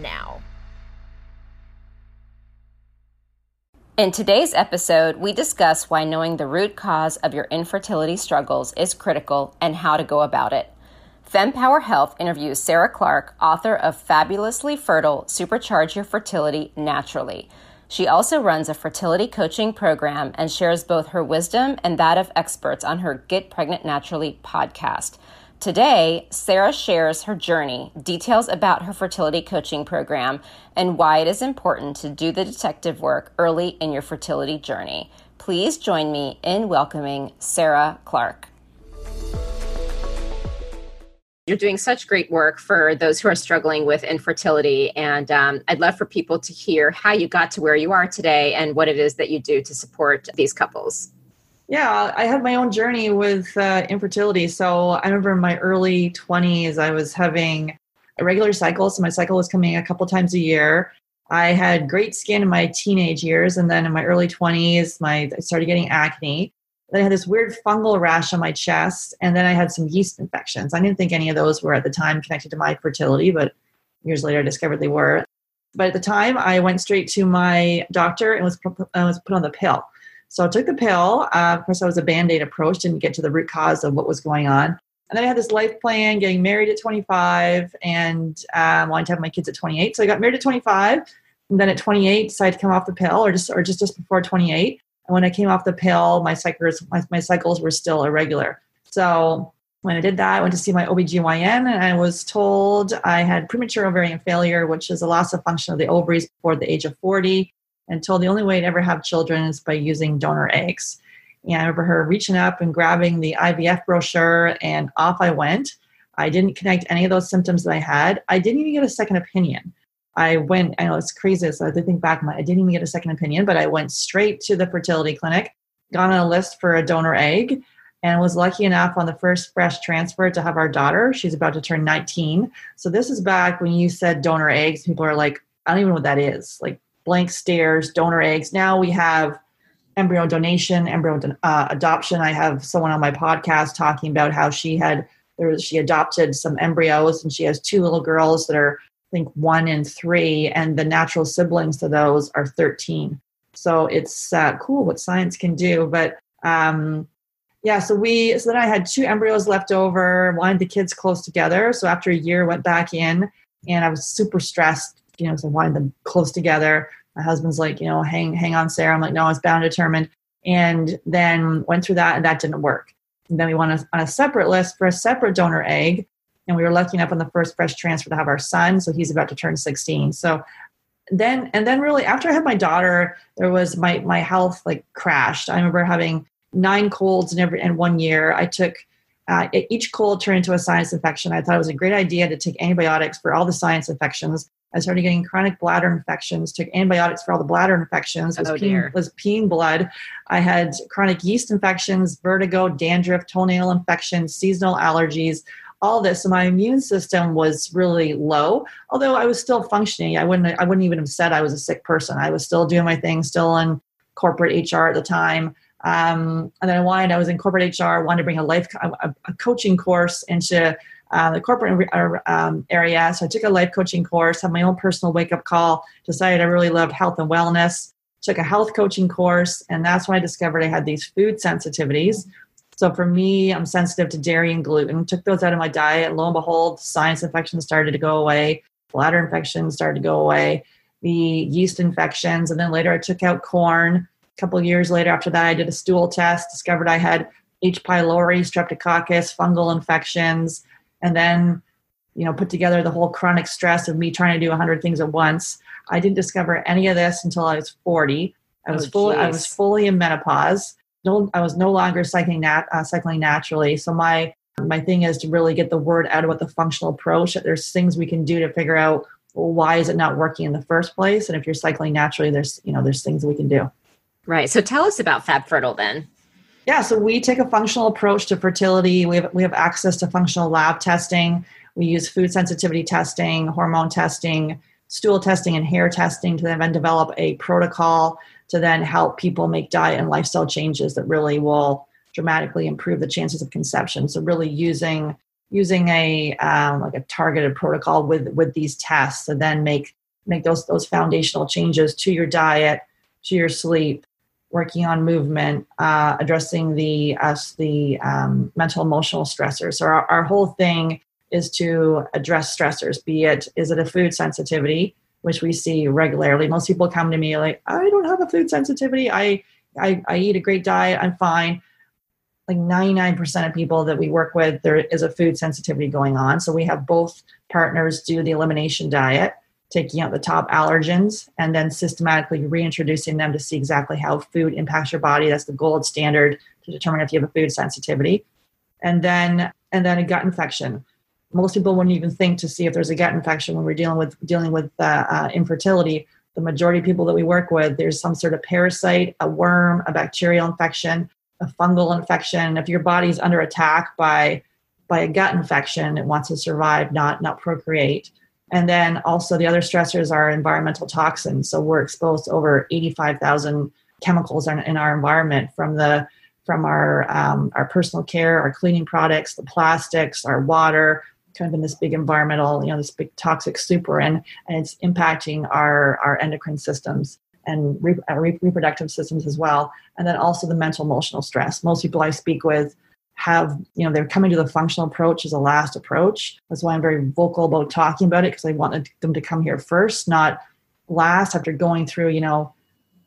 now. In today's episode, we discuss why knowing the root cause of your infertility struggles is critical and how to go about it. FemPower Health interviews Sarah Clark, author of Fabulously Fertile Supercharge Your Fertility Naturally. She also runs a fertility coaching program and shares both her wisdom and that of experts on her Get Pregnant Naturally podcast. Today, Sarah shares her journey, details about her fertility coaching program, and why it is important to do the detective work early in your fertility journey. Please join me in welcoming Sarah Clark. You're doing such great work for those who are struggling with infertility, and um, I'd love for people to hear how you got to where you are today and what it is that you do to support these couples yeah, I had my own journey with uh, infertility. So I remember in my early 20s, I was having a regular cycle. So my cycle was coming a couple times a year. I had great skin in my teenage years. And then in my early 20s, my, I started getting acne. Then I had this weird fungal rash on my chest. And then I had some yeast infections. I didn't think any of those were at the time connected to my fertility, but years later I discovered they were. But at the time, I went straight to my doctor and was, was put on the pill. So I took the pill. Uh, of course, I was a band aid approach, didn't get to the root cause of what was going on. And then I had this life plan, getting married at 25 and um, wanting to have my kids at 28. So I got married at 25. And then at 28, decided to come off the pill, or just or just just before 28. And when I came off the pill, my cycles my, my cycles were still irregular. So when I did that, I went to see my OBGYN and I was told I had premature ovarian failure, which is a loss of function of the ovaries before the age of 40 and told the only way to ever have children is by using donor eggs. And I remember her reaching up and grabbing the IVF brochure, and off I went. I didn't connect any of those symptoms that I had. I didn't even get a second opinion. I went, I know it's crazy, so I have to think back, I didn't even get a second opinion, but I went straight to the fertility clinic, got on a list for a donor egg, and was lucky enough on the first fresh transfer to have our daughter. She's about to turn 19. So this is back when you said donor eggs. People are like, I don't even know what that is. Like, blank stares, donor eggs. Now we have embryo donation, embryo uh, adoption. I have someone on my podcast talking about how she had there was she adopted some embryos and she has two little girls that are I think one and three, and the natural siblings to those are 13. So it's uh, cool what science can do. But um, yeah, so we so then I had two embryos left over, wanted the kids close together. So after a year, went back in, and I was super stressed you know, so wanted them close together. My husband's like, you know, hang, hang on, Sarah. I'm like, no, I was bound determined. And then went through that and that didn't work. And then we went on a separate list for a separate donor egg. And we were lucky enough on the first fresh transfer to have our son. So he's about to turn 16. So then, and then really after I had my daughter, there was my, my health like crashed. I remember having nine colds in every, in one year. I took, uh, each cold turned into a sinus infection. I thought it was a great idea to take antibiotics for all the sinus infections. I started getting chronic bladder infections, took antibiotics for all the bladder infections, was, oh, peeing, was peeing blood. I had chronic yeast infections, vertigo, dandruff, toenail infections, seasonal allergies, all this. So my immune system was really low, although I was still functioning. I wouldn't, I wouldn't even have said I was a sick person. I was still doing my thing, still in corporate HR at the time. Um, and then I wanted, I was in corporate HR, wanted to bring a life, a, a coaching course into uh, the corporate um, area. So I took a life coaching course, had my own personal wake up call, decided I really loved health and wellness, took a health coaching course, and that's when I discovered I had these food sensitivities. So for me, I'm sensitive to dairy and gluten. Took those out of my diet. Lo and behold, sinus infections started to go away. Bladder infections started to go away. The yeast infections, and then later I took out corn. A couple years later, after that, I did a stool test. Discovered I had H. pylori, streptococcus, fungal infections, and then you know put together the whole chronic stress of me trying to do 100 things at once i didn't discover any of this until i was 40 I was Oh, fully I was fully in menopause. No, I was no longer cycling nat, uh, cycling naturally. So my my thing is to really get the word out about the functional approach. That there's things we can do to figure out well, why is it not working in the first place, and if you're cycling naturally, there's you know there's things we can do. Right. So tell us about Fab Fertile then. Yeah, so we take a functional approach to fertility. We have we have access to functional lab testing. We use food sensitivity testing, hormone testing, stool testing, and hair testing to then develop a protocol to then help people make diet and lifestyle changes that really will dramatically improve the chances of conception. So really using using a um, like a targeted protocol with with these tests to then make make those those foundational changes to your diet, to your sleep, working on movement, uh, addressing the us the um, mental emotional stressors. So our, our whole thing is to address stressors. Be it is it a food sensitivity, which we see regularly. Most people come to me like, I don't have a food sensitivity. I I, I eat a great diet. I'm fine. Like 99% of people that we work with, there is a food sensitivity going on. So we have both partners do the elimination diet taking out the top allergens and then systematically reintroducing them to see exactly how food impacts your body. That's the gold standard to determine if you have a food sensitivity. And then and then a gut infection. Most people wouldn't even think to see if there's a gut infection when we're dealing with dealing with uh, uh, infertility. The majority of people that we work with, there's some sort of parasite, a worm, a bacterial infection, a fungal infection. If your body's under attack by by a gut infection, it wants to survive, not not procreate. And then also the other stressors are environmental toxins. So we're exposed to over 85,000 chemicals in, in our environment from the from our um, our personal care, our cleaning products, the plastics, our water, kind of in this big environmental, you know, this big toxic super, we're and it's impacting our our endocrine systems and re- uh, re- reproductive systems as well. And then also the mental emotional stress. Most people I speak with have you know they're coming to the functional approach as a last approach. That's why i'm very vocal about talking about it because i wanted them to come here first not last after going through you know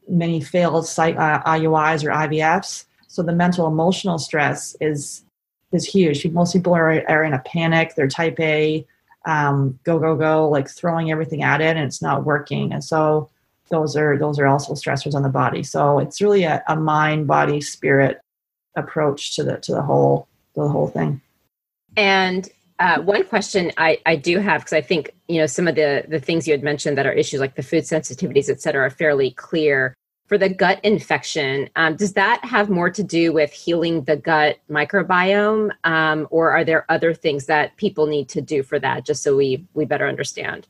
many failed site uh, iuis or ivfs so the mental emotional stress is is huge. Most people are, are in a panic they're type a um, go go go like throwing everything at it and it's not working. And so those are those are also stressors on the body. So it's really a, a mind body spirit approach to the to the whole the whole thing. And uh, one question I, I do have because I think you know some of the the things you had mentioned that are issues like the food sensitivities, et cetera, are fairly clear. For the gut infection, um, does that have more to do with healing the gut microbiome, um, or are there other things that people need to do for that? Just so we we better understand.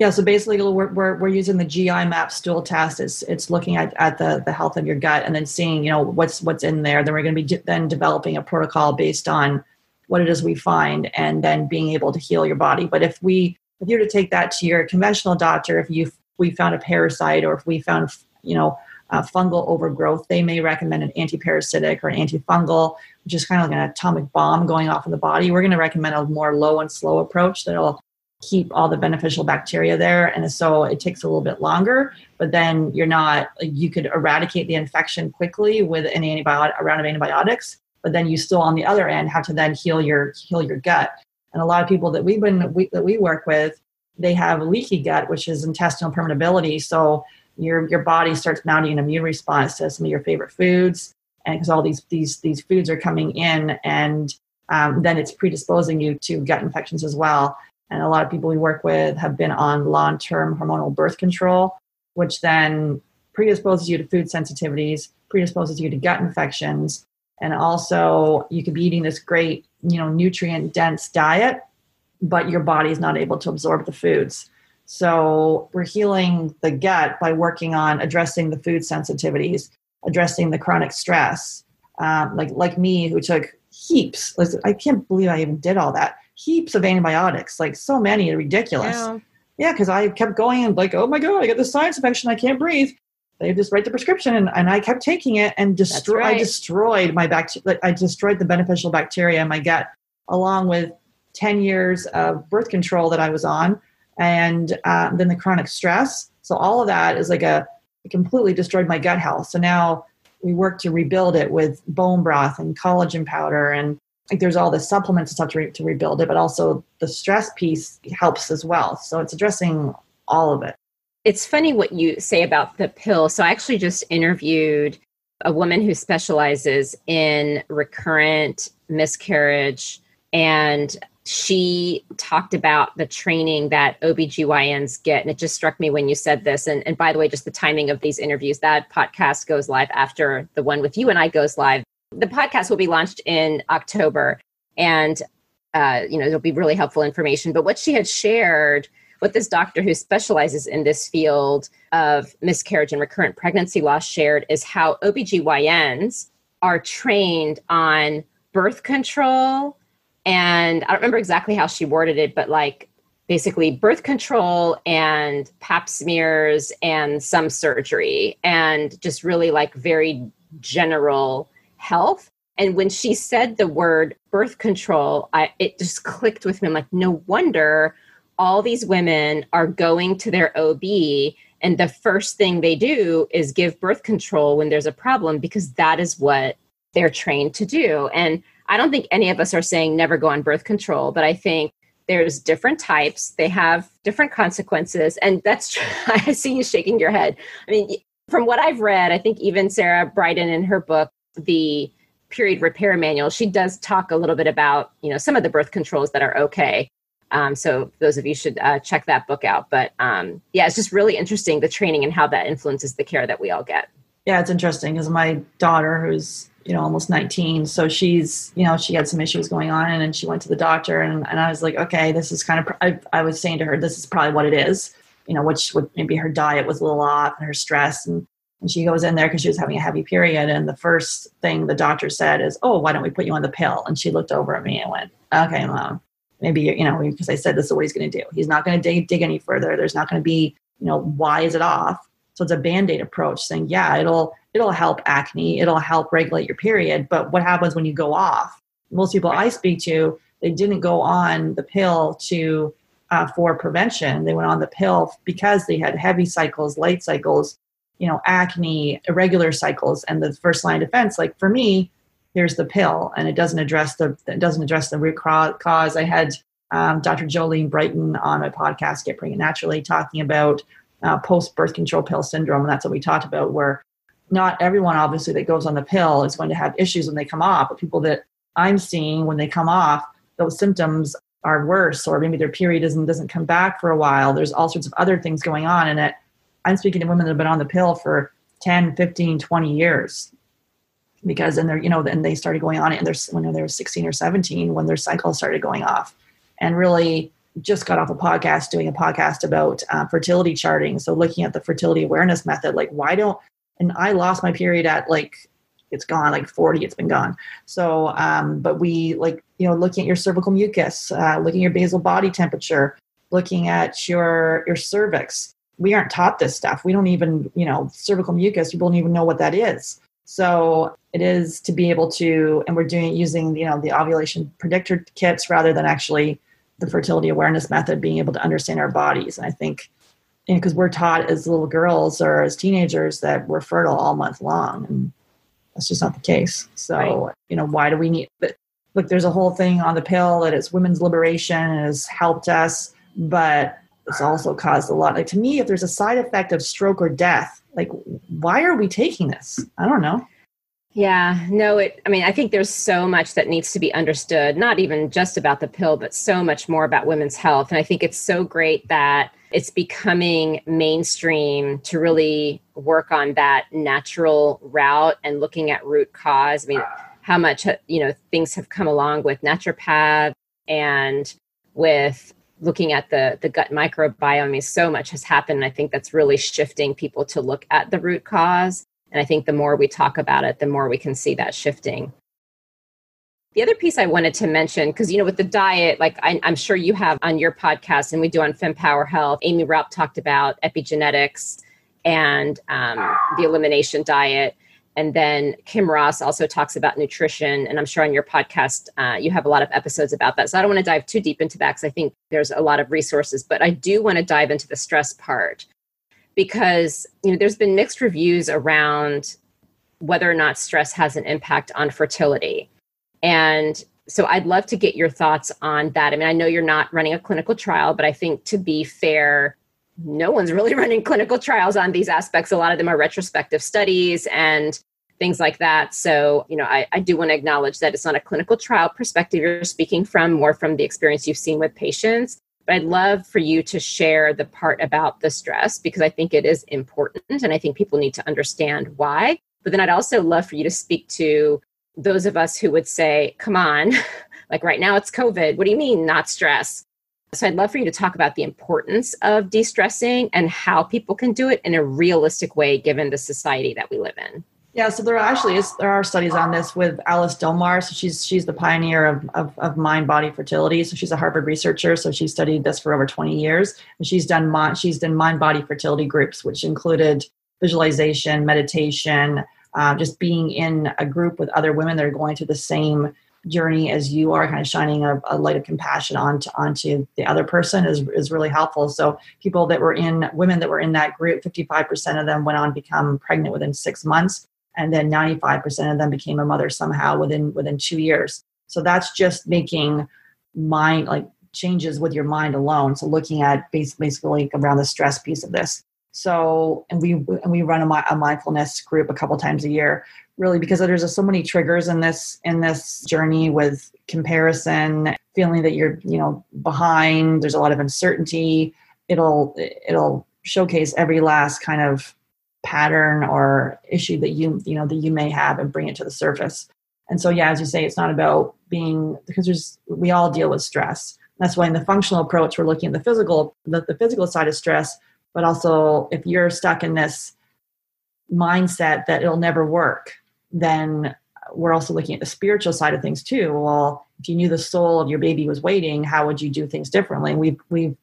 Yeah, so basically we're, we're, we're using the GI map stool test. It's, it's looking at, at the, the health of your gut and then seeing, you know, what's what's in there. Then we're going to be de- then developing a protocol based on what it is we find and then being able to heal your body. But if we if you were to take that to your conventional doctor, if you we found a parasite or if we found, you know, fungal overgrowth, they may recommend an anti-parasitic or an antifungal, which is kind of like an atomic bomb going off in the body. We're going to recommend a more low and slow approach that'll keep all the beneficial bacteria there and so it takes a little bit longer but then you're not you could eradicate the infection quickly with an antibiotic a round of antibiotics but then you still on the other end have to then heal your heal your gut. And a lot of people that we've been we, that we work with they have leaky gut which is intestinal permeability so your your body starts mounting an immune response to some of your favorite foods and because all these these these foods are coming in and um, then it's predisposing you to gut infections as well and a lot of people we work with have been on long term hormonal birth control, which then predisposes you to food sensitivities, predisposes you to gut infections. And also, you could be eating this great, you know, nutrient dense diet, but your body is not able to absorb the foods. So, we're healing the gut by working on addressing the food sensitivities, addressing the chronic stress. Um, like, like me, who took heaps, I can't believe I even did all that heaps of antibiotics, like so many, ridiculous. Yeah, because I kept going and like, oh my god, I got this sinus infection, I can't breathe. They just write the prescription, and, and I kept taking it and destroy. right. I destroyed my bacteria. I destroyed the beneficial bacteria in my gut, along with ten years of birth control that I was on, and uh, then the chronic stress. So all of that is like a it completely destroyed my gut health. So now we work to rebuild it with bone broth and collagen powder and like there's all the supplements and stuff to, re- to rebuild it, but also the stress piece helps as well. So it's addressing all of it. It's funny what you say about the pill. So I actually just interviewed a woman who specializes in recurrent miscarriage and she talked about the training that OBGYNs get. And it just struck me when you said this. And, and by the way, just the timing of these interviews, that podcast goes live after the one with you and I goes live. The podcast will be launched in October. And, uh, you know, it'll be really helpful information. But what she had shared with this doctor who specializes in this field of miscarriage and recurrent pregnancy loss shared is how OBGYNs are trained on birth control and I don't remember exactly how she worded it, but like basically birth control and pap smears and some surgery and just really like very general health. And when she said the word birth control, I, it just clicked with me. I'm like, no wonder all these women are going to their OB and the first thing they do is give birth control when there's a problem because that is what they're trained to do. And I don't think any of us are saying never go on birth control, but I think there's different types. They have different consequences. And that's true. I see you shaking your head. I mean, from what I've read, I think even Sarah Briden in her book, The Period Repair Manual, she does talk a little bit about, you know, some of the birth controls that are okay. Um, so those of you should uh, check that book out. But um, yeah, it's just really interesting the training and how that influences the care that we all get. Yeah, it's interesting because my daughter, who's you know almost 19 so she's you know she had some issues going on and she went to the doctor and, and i was like okay this is kind of I, I was saying to her this is probably what it is you know which would maybe her diet was a little off and her stress and and she goes in there because she was having a heavy period and the first thing the doctor said is oh why don't we put you on the pill and she looked over at me and went okay mom, maybe you know because i said this is what he's going to do he's not going to dig, dig any further there's not going to be you know why is it off so it's a band-aid approach saying yeah it'll it'll help acne, it'll help regulate your period. But what happens when you go off? Most people I speak to, they didn't go on the pill to uh, for prevention. They went on the pill because they had heavy cycles, light cycles, you know, acne, irregular cycles, and the first line of defense. Like for me, here's the pill, and it doesn't address the it doesn't address the root cause. I had um, Dr. Jolene Brighten on my podcast, Get Pregnant Naturally, talking about uh, post birth control pill syndrome, and that's what we talked about, where not everyone obviously that goes on the pill is going to have issues when they come off but people that i'm seeing when they come off those symptoms are worse or maybe their period doesn't doesn't come back for a while there's all sorts of other things going on and it i'm speaking to women that have been on the pill for 10 15 20 years. Because and they're you know and they started going on it and they're when they were 16 or 17 when their cycle started going off. And really just got off a podcast doing a podcast about uh, fertility charting. So looking at the fertility awareness method like why don't and I lost my period at like it's gone like 40 it's been gone. So um, but we like you know looking at your cervical mucus uh, looking at your basal body temperature looking at your your cervix we aren't taught this stuff. We don't even you know cervical mucus people don't even know what that is. So it is to be able to and we're doing using you know the ovulation predictor kits rather than actually the fertility awareness method being able to understand our bodies. And i think because we're taught as little girls or as teenagers that we're fertile all month long and that's just not the case. So right. you know why do we need but look there's a whole thing on the pill that it's women's liberation and has helped us but it's also caused a lot like to me if there's a side effect of stroke or death like why are we taking this i don't know yeah, no, it, I mean, I think there's so much that needs to be understood, not even just about the pill, but so much more about women's health. And I think it's so great that it's becoming mainstream to really work on that natural route and looking at root cause. I mean, how much you know things have come along with naturopath and with looking at the the gut microbiome. I mean, so much has happened. I think that's really shifting people to look at the root cause. And I think the more we talk about it, the more we can see that shifting. The other piece I wanted to mention, because you know, with the diet, like I, am sure you have on your podcast, and we do on FemPower Health. Amy Raupp talked about epigenetics and um, the elimination diet, and then Kim Ross also talks about nutrition. And I'm sure on your podcast uh, you have a lot of episodes about that. So I don't want to dive too deep into that because I think there's a lot of resources. But I do want to dive into the stress part because you know there's been mixed reviews around whether or not stress has an impact on fertility and so I'd love to get your thoughts on that. I mean, I know you're not running a clinical trial, but I think to be fair, no one's really running clinical trials on these aspects. A lot of them are retrospective studies and things like that. So, you know, I, I do want to acknowledge that it's not a clinical trial perspective you're speaking from, more from the experience you've seen with patients. But I'd love for you to share the part about the stress because I think it is important and I think people need to understand why. But then I'd also love for you to speak to those of us who would say, come on, like right now it's COVID. What do you mean not stress? So I'd love for you to talk about the importance of de stressing and how people can do it in a realistic way given the society that we live in. Yeah, so there actually is there are studies on this with Alice Domar. So she's she's the pioneer of, of, of mind body fertility. So she's a Harvard researcher. So she studied this for over 20 years, and she's done mind she's done mind body fertility groups, which included visualization, meditation, uh, just being in a group with other women that are going through the same journey as you are, kind of shining a, a light of compassion onto onto the other person is is really helpful. So people that were in women that were in that group, 55% of them went on to become pregnant within six months. And then 95% of them became a mother somehow within within two years. So that's just making mind like changes with your mind alone. So looking at basically around the stress piece of this so and we and we run a, a mindfulness group a couple times a year really because there's so many triggers in this in this journey with comparison feeling that you're you know behind there's a lot of uncertainty. It'll it'll showcase every last kind of pattern or issue that you you know that you may have and bring it to the surface. And so yeah as you say it's not about being because there's we all deal with stress. That's why in the functional approach we're looking at the physical the, the physical side of stress but also if you're stuck in this mindset that it'll never work then we're also looking at the spiritual side of things too well if you knew the soul of your baby was waiting how would you do things differently we've we've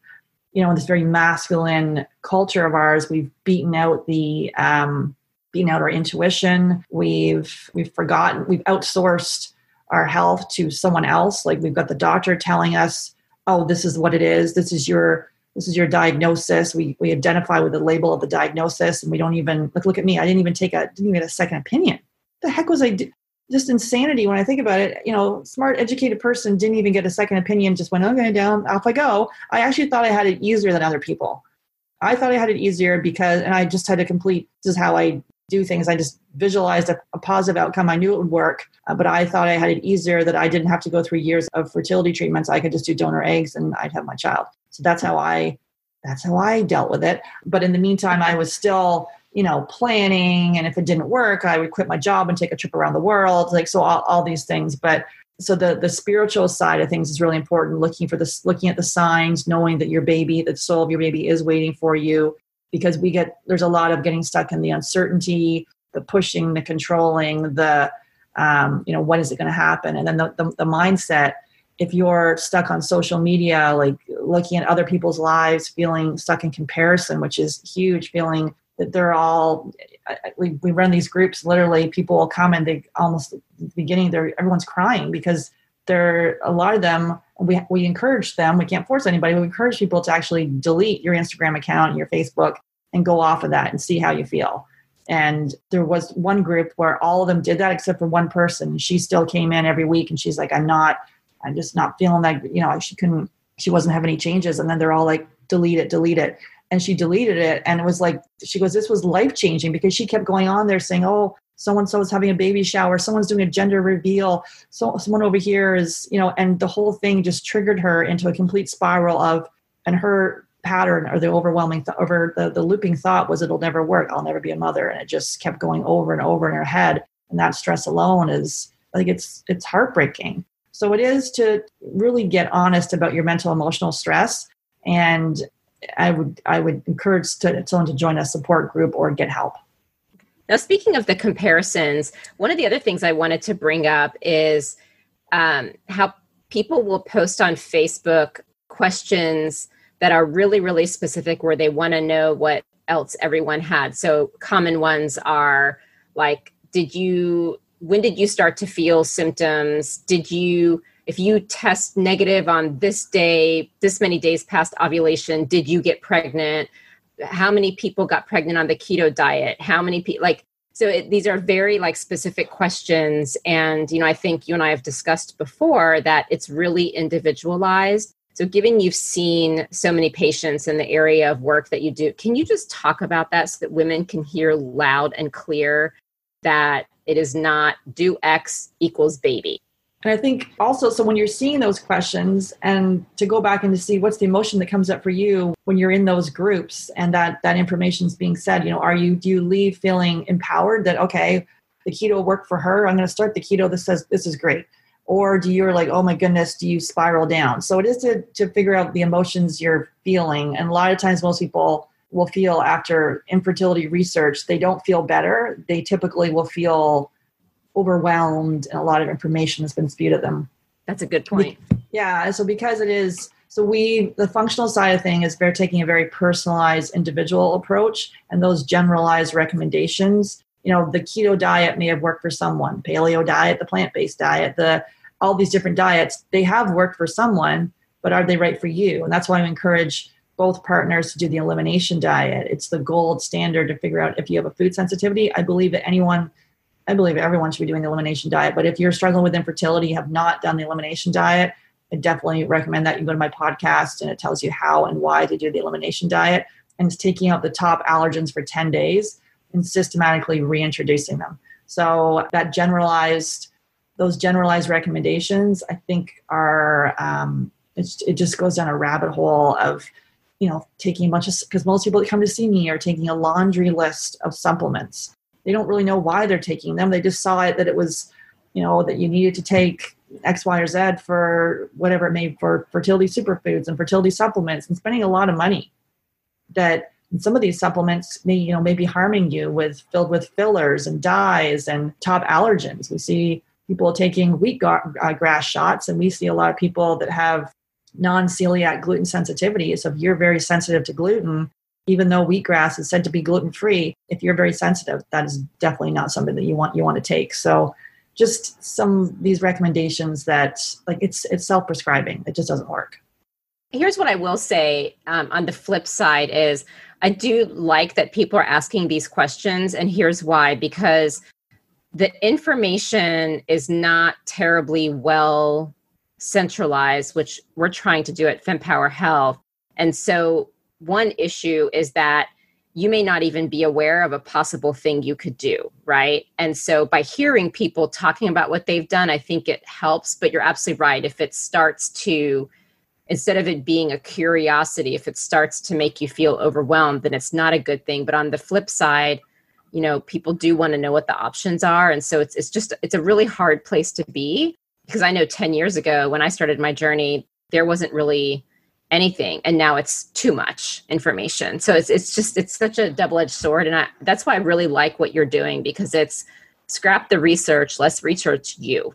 you know, in this very masculine culture of ours, we've beaten out the um, beaten out our intuition. We've we've forgotten. We've outsourced our health to someone else. Like we've got the doctor telling us, "Oh, this is what it is. This is your this is your diagnosis." We we identify with the label of the diagnosis, and we don't even look. Look at me. I didn't even take a didn't even get a second opinion. the heck was I? Do? just insanity when I think about it. You know, smart, educated person didn't even get a second opinion, just went, okay, down, off I go. I actually thought I had it easier than other people. I thought I had it easier because, and I just had to complete, this is how I do things. I just visualized a, a positive outcome. I knew it would work, uh, but I thought I had it easier that I didn't have to go through years of fertility treatments. I could just do donor eggs and I'd have my child. So that's how I, that's how I dealt with it. But in the meantime, I was still you know, planning. And if it didn't work, I would quit my job and take a trip around the world. Like, so all, all these things. But so the, the spiritual side of things is really important. Looking for this, looking at the signs, knowing that your baby, the soul of your baby is waiting for you because we get, there's a lot of getting stuck in the uncertainty, the pushing, the controlling, the, um, you know, when is it going to happen? And then the, the, the mindset, if you're stuck on social media, like looking at other people's lives, feeling stuck in comparison, which is huge, feeling that they're all we, we run these groups literally people will come and they almost the beginning they're everyone's crying because there are a lot of them we, we encourage them we can't force anybody we encourage people to actually delete your instagram account and your facebook and go off of that and see how you feel. And there was one group where all of them did that except for one person. She still came in every week and she's like i'm not i'm just not feeling that you know she couldn't she wasn't having any changes. And then they're all like delete it delete it. And she deleted it. And it was like she goes this was life changing because she kept going on there saying oh so and so is having a baby shower. Someone's doing a gender reveal. So someone over here is you know and the whole thing just triggered her into a complete spiral of and her pattern or the overwhelming th- over the, the looping thought was it'll never work. I'll never be a mother. And it just kept going over and over in her head. And that stress alone is like it's it's heartbreaking so it is to really get honest about your mental emotional stress and I would I would encourage to, someone to join a support group or get help. Now, speaking of the comparisons, one of the other things I wanted to bring up is um, how people will post on Facebook questions that are really, really specific where they want to know what else everyone had. So, common ones are like, did you, when did you start to feel symptoms? Did you, if you test negative on this day, this many days past ovulation, did you get pregnant? How many people got pregnant on the keto diet? How many people, like, so it, these are very like specific questions. And, you know, I think you and I have discussed before that it's really individualized. So, given you've seen so many patients in the area of work that you do, can you just talk about that so that women can hear loud and clear that it is not do X equals baby? And I think also, so when you're seeing those questions and to go back and to see what's the emotion that comes up for you when you're in those groups and that that information is being said, you know, are you, do you leave feeling empowered that, okay, the keto worked for her. I'm going to start the keto that says this is great. Or do you're like, oh my goodness, do you spiral down? So it is to, to figure out the emotions you're feeling. And a lot of times most people will feel after infertility research, they don't feel better. They typically will feel overwhelmed and a lot of information has been spewed at them. That's a good point. Yeah. So because it is so we the functional side of thing is they're taking a very personalized individual approach and those generalized recommendations you know the keto diet may have worked for someone paleo diet the plant-based diet the all these different diets they have worked for someone but are they right for you and that's why i encourage both partners to do the elimination diet it's the gold standard to figure out if you have a food sensitivity i believe that anyone I believe everyone should be doing the elimination diet. But if you're struggling with infertility, have not done the elimination diet, I definitely recommend that you go to my podcast and it tells you how and why to do the elimination diet. And it's taking out the top allergens for 10 days and systematically reintroducing them. So that generalized, those generalized recommendations, I think are, um, it just goes down a rabbit hole of, you know, taking a bunch of, because most people that come to see me are taking a laundry list of supplements they don't really know why they're taking them. They just saw it that it was, you know, that you needed to take X, Y, or Z for whatever it may for fertility superfoods and fertility supplements and spending a lot of money that some of these supplements may, you know, may be harming you with filled with fillers and dyes and top allergens. We see people taking wheat uh, grass shots and we see a lot of people that have non-celiac gluten sensitivity. So if you're very sensitive to gluten, even though wheatgrass is said to be gluten free, if you're very sensitive, that is definitely not something that you want you want to take. So just some these recommendations that like it's it's self prescribing. It just doesn't work. Here's what I will say um, on the flip side is I do like that people are asking these questions, and here's why because the information is not terribly well centralized, which we're trying to do at FemPower Health. And so one issue is that you may not even be aware of a possible thing you could do, right? And so by hearing people talking about what they've done, I think it helps. But you're absolutely right. If it starts to, instead of it being a curiosity, if it starts to make you feel overwhelmed, then it's not a good thing. But on the flip side, you know, people do want to know what the options are. And so it's, it's just, it's a really hard place to be because I know 10 years ago when I started my journey, there wasn't really anything and now it's too much information. So it's, it's just it's such a double-edged sword and I, that's why i really like what you're doing because it's scrap the research let's research you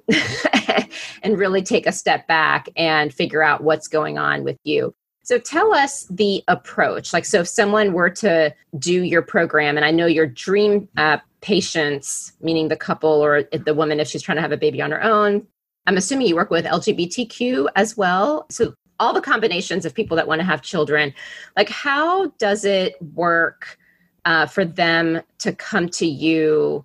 and really take a step back and figure out what's going on with you. So tell us the approach. Like so if someone were to do your program and i know your dream uh, patients meaning the couple or the woman if she's trying to have a baby on her own I'm assuming you work with LGBTQ as well. So all the combinations of people that want to have children like how does it work uh, for them to come to you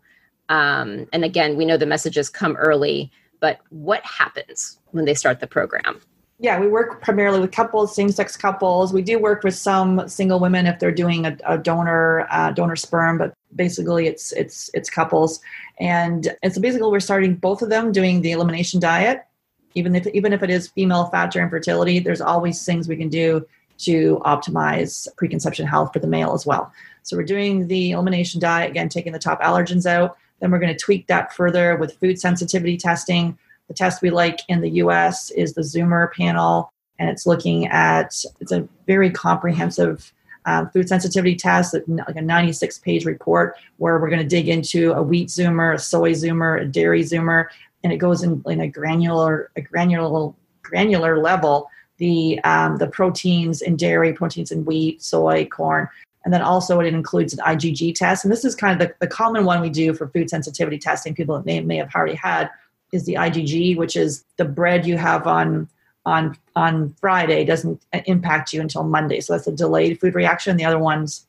um, and again we know the messages come early but what happens when they start the program yeah we work primarily with couples same-sex couples. We do work with some single women if they're doing a, a donor uh, donor sperm but basically it's it's it's couples. And and so basically we're starting both of them doing the elimination diet. Even if even if it is female factor infertility there's always things we can do to optimize preconception health for the male as well. So we're doing the elimination diet again taking the top allergens out. Then we're going to tweak that further with food sensitivity testing the test we like in the us is the zoomer panel and it's looking at it's a very comprehensive um, food sensitivity test, like a 96 page report where we're going to dig into a wheat zoomer, a soy zoomer, a dairy zoomer, and it goes in, in a granular a granular granular level the um, the proteins in dairy proteins in wheat soy corn and then also it includes an igg test and this is kind of the, the common one we do for food sensitivity testing people that may, may have already had is the igg which is the bread you have on on on friday doesn't impact you until monday. So that's a delayed food reaction. The other ones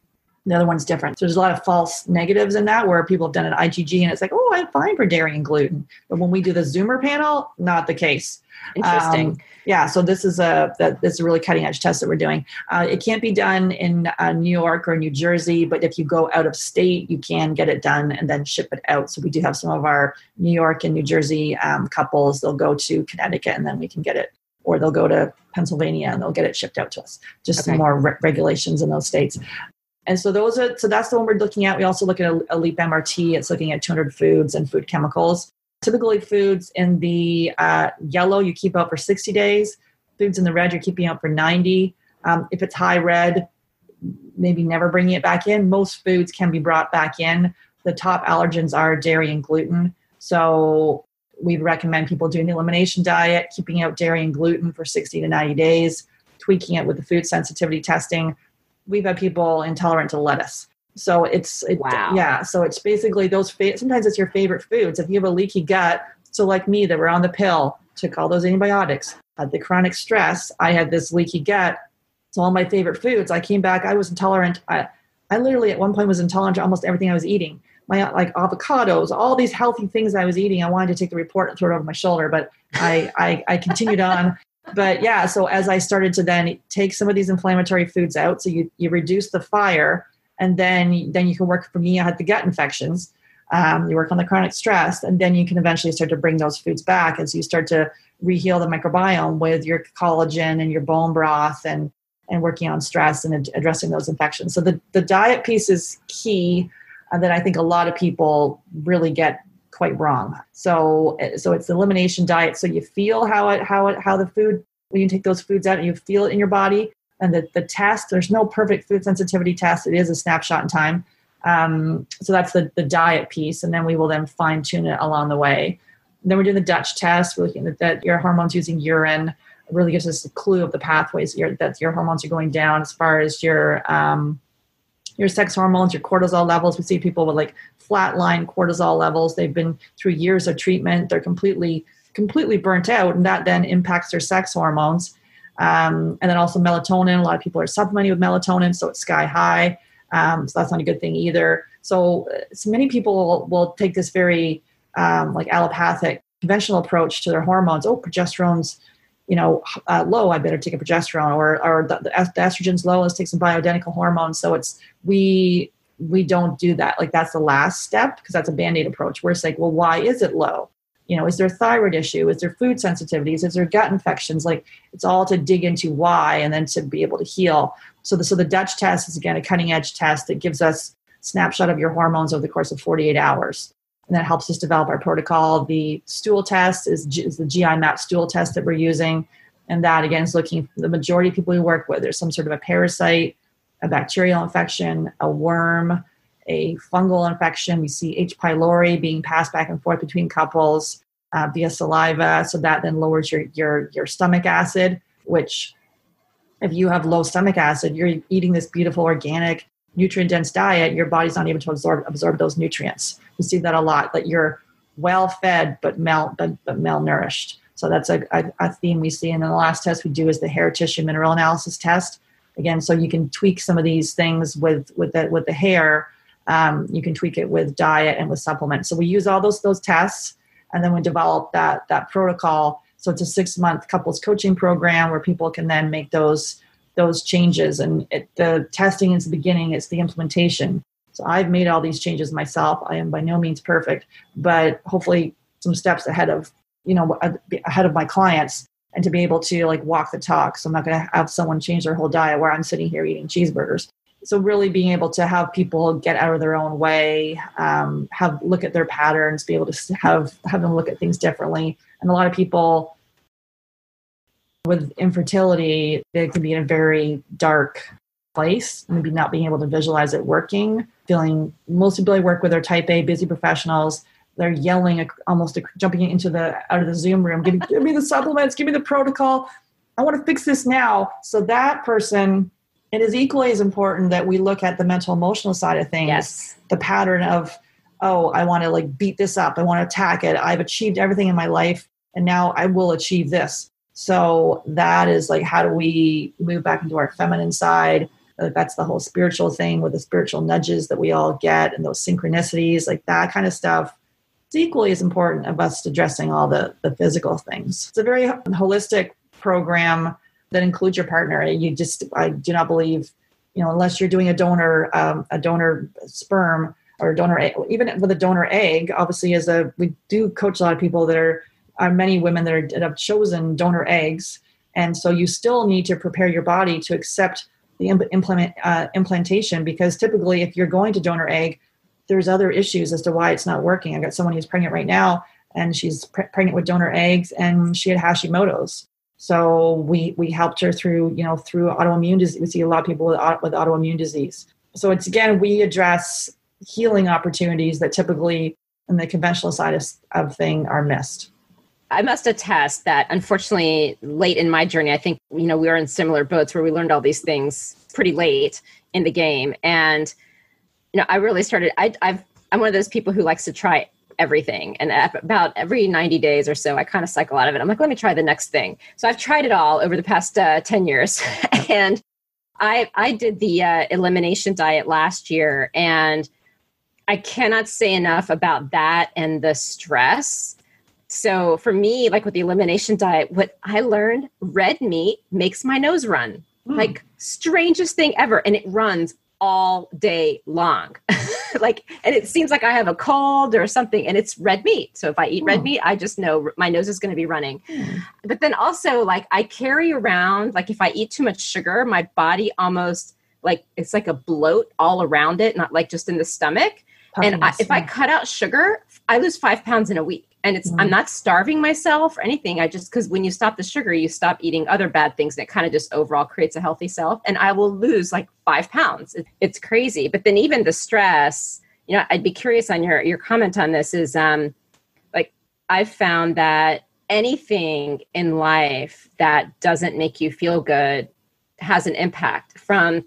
The other one's different. So there's a lot of false negatives in that where people have done an IgG and it's like, oh, I'm fine for dairy and gluten. But when we do the Zoomer panel, not the case. Interesting. Um, yeah, so this is a that this is a really cutting edge test that we're doing. Uh, it can't be done in uh, New York or New Jersey, but if you go out of state, you can get it done and then ship it out. So we do have some of our New York and New Jersey um, couples. They'll go to Connecticut and then we can get it, or they'll go to Pennsylvania and they'll get it shipped out to us. Just Okay. some more re- regulations in those states. And so those are so that's the one we're looking at. We also look at a, a Leap MRT. It's looking at 200 foods and food chemicals. Typically, foods in the uh, yellow you keep out for 60 days. Foods in the red you're keeping out for 90. Um, if it's high red, maybe never bringing it back in. Most foods can be brought back in. The top allergens are dairy and gluten. So we recommend people doing the elimination diet, keeping out dairy and gluten for 60 to 90 days, tweaking it with the food sensitivity testing. We've had people intolerant to lettuce. So it's it, Wow. yeah. So it's basically those. Fa- sometimes it's your favorite foods. If you have a leaky gut, so like me, that were on the pill, took all those antibiotics, had the chronic stress. I had this leaky gut. So all my favorite foods. I came back. I was intolerant. I, I literally at one point was intolerant to almost everything I was eating. My like avocados, all these healthy things I was eating. I wanted to take the report and throw it over my shoulder, but I I, I continued on. But yeah, so as I started to then take some of these inflammatory foods out, so you you reduce the fire, and then then you can work. For me, I had the gut infections. Um, you work on the chronic stress, and then you can eventually start to bring those foods back as you start to reheal the microbiome with your collagen and your bone broth and and working on stress and ad- addressing those infections. So the, the diet piece is key uh, that I think a lot of people really get quite wrong. So so it's the elimination diet. So you feel how it how it how the food when you take those foods out and you feel it in your body. And the, the test, there's no perfect food sensitivity test. It is a snapshot in time. Um, so that's the, the diet piece. And then we will then fine tune it along the way. And then we're doing the Dutch test. We're looking at that your hormones using urine really gives us a clue of the pathways your, that your hormones are going down as far as your um, your sex hormones, your cortisol levels. We see people with like flatline cortisol levels. They've been through years of treatment. They're completely completely burnt out, and that then impacts their sex hormones. Um, and then also melatonin. A lot of people are supplementing with melatonin, so it's sky high. Um, so that's not a good thing either. So, so many people will, will take this very um, like allopathic conventional approach to their hormones. Oh, progesterone's you know uh, low. I better take a progesterone, or or the, the estrogen's low. Let's take some bioidentical hormones. So it's we we don't do that. Like that's the last step because that's a band aid approach. We're like well, why is it low? You know, is there thyroid issue? Is there food sensitivities? Is there gut infections? Like it's all to dig into why and then to be able to heal. So the so the Dutch test is again a cutting edge test that gives us snapshot of your hormones over the course of 48 hours. And that helps us develop our protocol. The stool test is, is the GI map stool test that we're using. And that again is looking the majority of people we work with, there's some sort of a parasite, a bacterial infection, a worm, a fungal infection. We see H. pylori being passed back and forth between couples uh, via saliva. So that then lowers your, your, your stomach acid, which if you have low stomach acid, you're eating this beautiful organic nutrient dense diet, your body's not able to absorb absorb those nutrients. We see that a lot. That you're well fed but mal but, but malnourished. So that's a, a, a theme we see. And then the last test we do is the hair tissue mineral analysis test. Again, so you can tweak some of these things with with the with the hair. Um, you can tweak it with diet and with supplements. So we use all those those tests, and then we develop that that protocol. So it's a six month couples coaching program where people can then make those those changes and it, the testing is the beginning it's the implementation so i've made all these changes myself. I am by no means perfect but hopefully some steps ahead of you know ahead of my clients and to be able to like walk the talk. So i'm not going to have someone change their whole diet where i'm sitting here eating cheeseburgers. So really being able to have people get out of their own way um, have look at their patterns be able to have have them look at things differently. And a lot of people with infertility, they can be in a very dark place, maybe not being able to visualize it working, feeling most people I work with are type A, busy professionals. They're yelling, almost jumping into the out of the Zoom room, give me, give me the supplements, give me the protocol. I want to fix this now. So that person, it is equally as important that we look at the mental emotional side of things. Yes. The pattern of, oh, I want to like beat this up. I want to attack it. I've achieved everything in my life and now I will achieve this. So that is like, how do we move back into our feminine side? That's the whole spiritual thing with the spiritual nudges that we all get and those synchronicities, like that kind of stuff. It's equally as important of us addressing all the, the physical things. It's a very holistic program that includes your partner. You just, I do not believe, you know, unless you're doing a donor, um, a donor sperm or donor, egg, even with a donor egg, obviously as a, we do coach a lot of people that are, are many women that, are, that have chosen donor eggs. And so you still need to prepare your body to accept the implement, uh, implantation because typically if you're going to donor egg, there's other issues as to why it's not working. I got someone who's pregnant right now and she's pre- pregnant with donor eggs and she had Hashimoto's. So we we helped her through you know through autoimmune disease. We see a lot of people with, with autoimmune disease. So it's again we address healing opportunities that typically in the conventional side of, of thing are missed. I must attest that unfortunately, late in my journey, I think you know we were in similar boats where we learned all these things pretty late in the game, and you know I really started. I, I've I'm one of those people who likes to try everything, and about every 90 days or so, I kind of cycle out of it. I'm like, let me try the next thing. So I've tried it all over the past uh, 10 years, and I I did the uh, elimination diet last year, and I cannot say enough about that and the stress so for me, like with the elimination diet, what I learned, red meat makes my nose run. Mm. Like strangest thing ever. And it runs all day long. like, and it seems like I have a cold or something, and it's red meat. So if I eat red hmm. meat, I just know my nose is going to be running. Mm. But then also, like, I carry around, like, if I eat too much sugar, my body almost like it's like a bloat all around it, not like just in the stomach. and I, if I cut out sugar, I lose five pounds in a week and it's mm-hmm. i'm not starving myself or anything. I just because when you stop the sugar you stop eating other bad things and it kind of just overall creates a healthy self. And i will lose like five pounds. It, it's crazy. But then even the stress you know i'd be curious on your your comment on this is um like i've found that anything in life that doesn't make you feel good has an impact from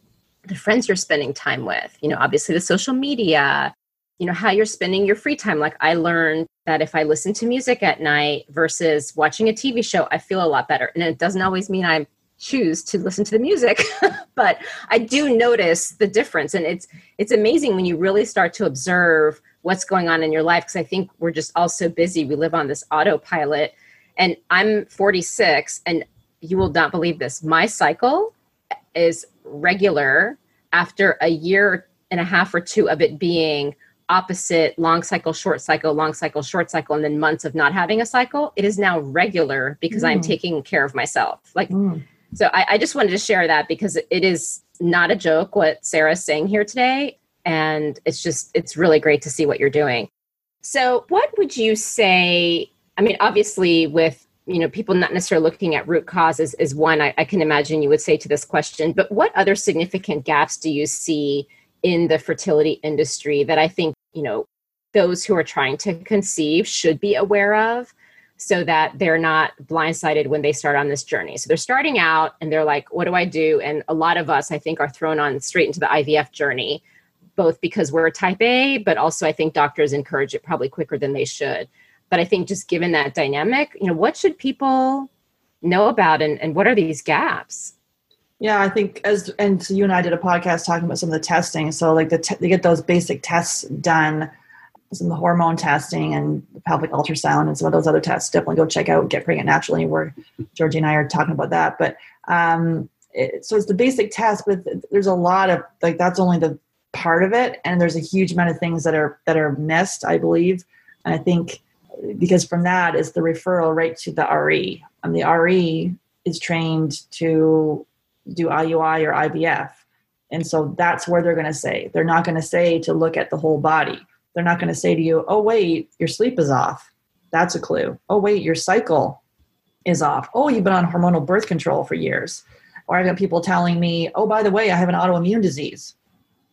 the friends you're spending time with. You know obviously the social media you know how you're spending your free time. Like i learned that if i listen to music at night versus watching a tv show i feel a lot better. And it doesn't always mean i choose to listen to the music but i do notice the difference. And it's it's amazing when you really start to observe what's going on in your life because i think we're just all so busy. We live on this autopilot. And i'm 46 and you will not believe this. My cycle is regular after a year and a half or two of it being opposite long cycle, short cycle, long cycle, short cycle, and then months of not having a cycle, it is now regular because mm. I'm taking care of myself. Like, mm. so I, I just wanted to share that because it is not a joke what Sarah's saying here today. And it's just, it's really great to see what you're doing. So, what would you say? I mean, obviously, with you know people not necessarily looking at root causes is one I, I can imagine you would say to this question. But what other significant gaps do you see in the fertility industry that I think you know those who are trying to conceive should be aware of so that they're not blindsided when they start on this journey. So they're starting out and they're like, what do I do? And a lot of us, I think, are thrown on straight into the IVF journey, both because we're type A, but also I think doctors encourage it probably quicker than they should. But I think just given that dynamic, you know, what should people know about and, and what are these gaps? Yeah, I think as and so you and I did a podcast talking about some of the testing. So like the te- they get those basic tests done, some of the hormone testing and pelvic ultrasound and some of those other tests. Definitely go check out Get Pregnant Naturally, where Georgie and I are talking about that. But um, it, so it's the basic test, but there's a lot of like that's only the part of it, and there's a huge amount of things that are that are missed, I believe. And I think because from that is the referral right to the RE, and the RE is trained to do IUI or IVF. And so that's where they're going to say. They're not going to say to look at the whole body. They're not going to say to you, oh, wait, your sleep is off. That's a clue. Oh, wait, your cycle is off. Oh, you've been on hormonal birth control for years. Or I've got people telling me, oh, by the way, I have an autoimmune disease.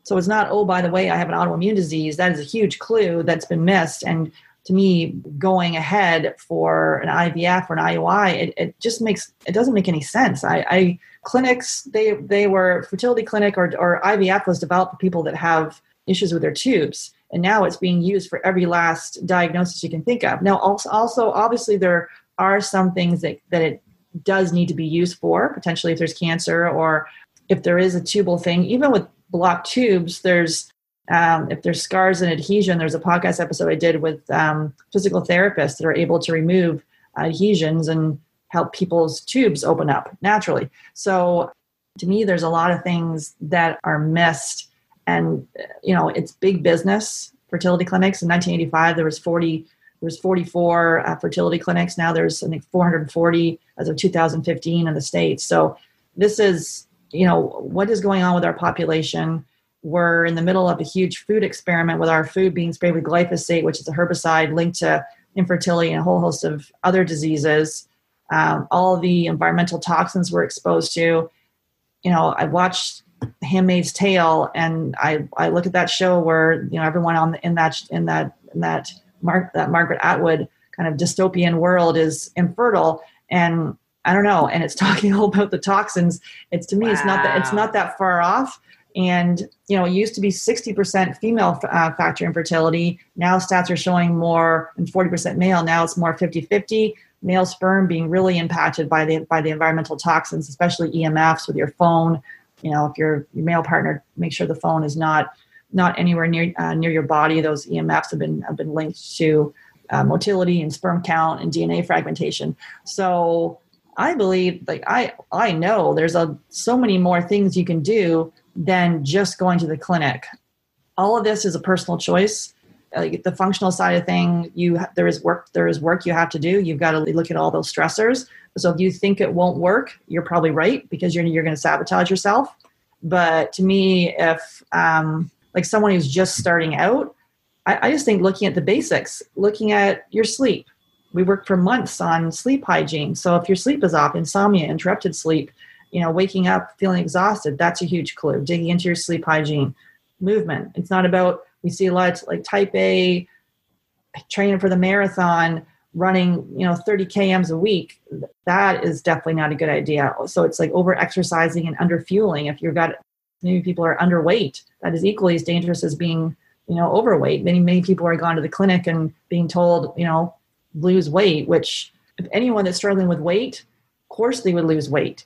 So it's not, oh, by the way, I have an autoimmune disease. That is a huge clue that's been missed. And to me, going ahead for an IVF or an IUI, it, it just makes, it doesn't make any sense. I, I clinics they they were fertility clinic or, or ivf was developed for people that have issues with their tubes. And now it's being used for every last diagnosis you can think of. Now also, also obviously there are some things that, that it does need to be used for potentially if there's cancer or if there is a tubal thing, even with blocked tubes, there's um, if there's scars and adhesion, there's a podcast episode I did with um, physical therapists that are able to remove adhesions and help people's tubes open up naturally. So to me, there's a lot of things that are missed, and you know, it's big business. Fertility clinics in 1985, there was 40, there was 44 uh, fertility clinics. Now there's I think 440 as of 2015 in the states. So this is you know what is going on with our population we're in the middle of a huge food experiment with our food being sprayed with glyphosate, which is a herbicide linked to infertility and a whole host of other diseases. Um, all the environmental toxins we're exposed to. You know, I watched Handmaid's Tale, and I I look at that show where you know everyone on the, in that in that in that Mar- that Margaret Atwood kind of dystopian world is infertile, and I don't know, and it's talking all about the toxins. It's to me, wow. it's not that it's not that far off. And you know, it used to be 60% female uh, factor infertility. Now stats are showing more and 40% male. Now it's more 50-50. Male sperm being really impacted by the by the environmental toxins, especially EMFs with your phone. You know, if your your male partner, make sure the phone is not not anywhere near uh, near your body. Those EMFs have been have been linked to uh, motility and sperm count and DNA fragmentation. So I believe, like I I know, there's a so many more things you can do than just going to the clinic. All of this is a personal choice. Like the functional side of thing, you there is work there is work you have to do. You've got to look at all those stressors. So if you think it won't work, you're probably right because you're you're going to sabotage yourself. But to me, if um, like someone who's just starting out, I, I just think looking at the basics, looking at your sleep. We worked for months on sleep hygiene. So if your sleep is off, insomnia, interrupted sleep, you know waking up feeling exhausted that's a huge clue. Digging into your sleep hygiene. Movement. It's not about we see a lot of like type a training for the marathon running you know 30 kms a week. That is definitely not a good idea. So it's like over exercising and under fueling if you've got maybe people are underweight that is equally as dangerous as being you know overweight. Many many people are gone to the clinic and being told you know lose weight which if anyone that's struggling with weight of course they would lose weight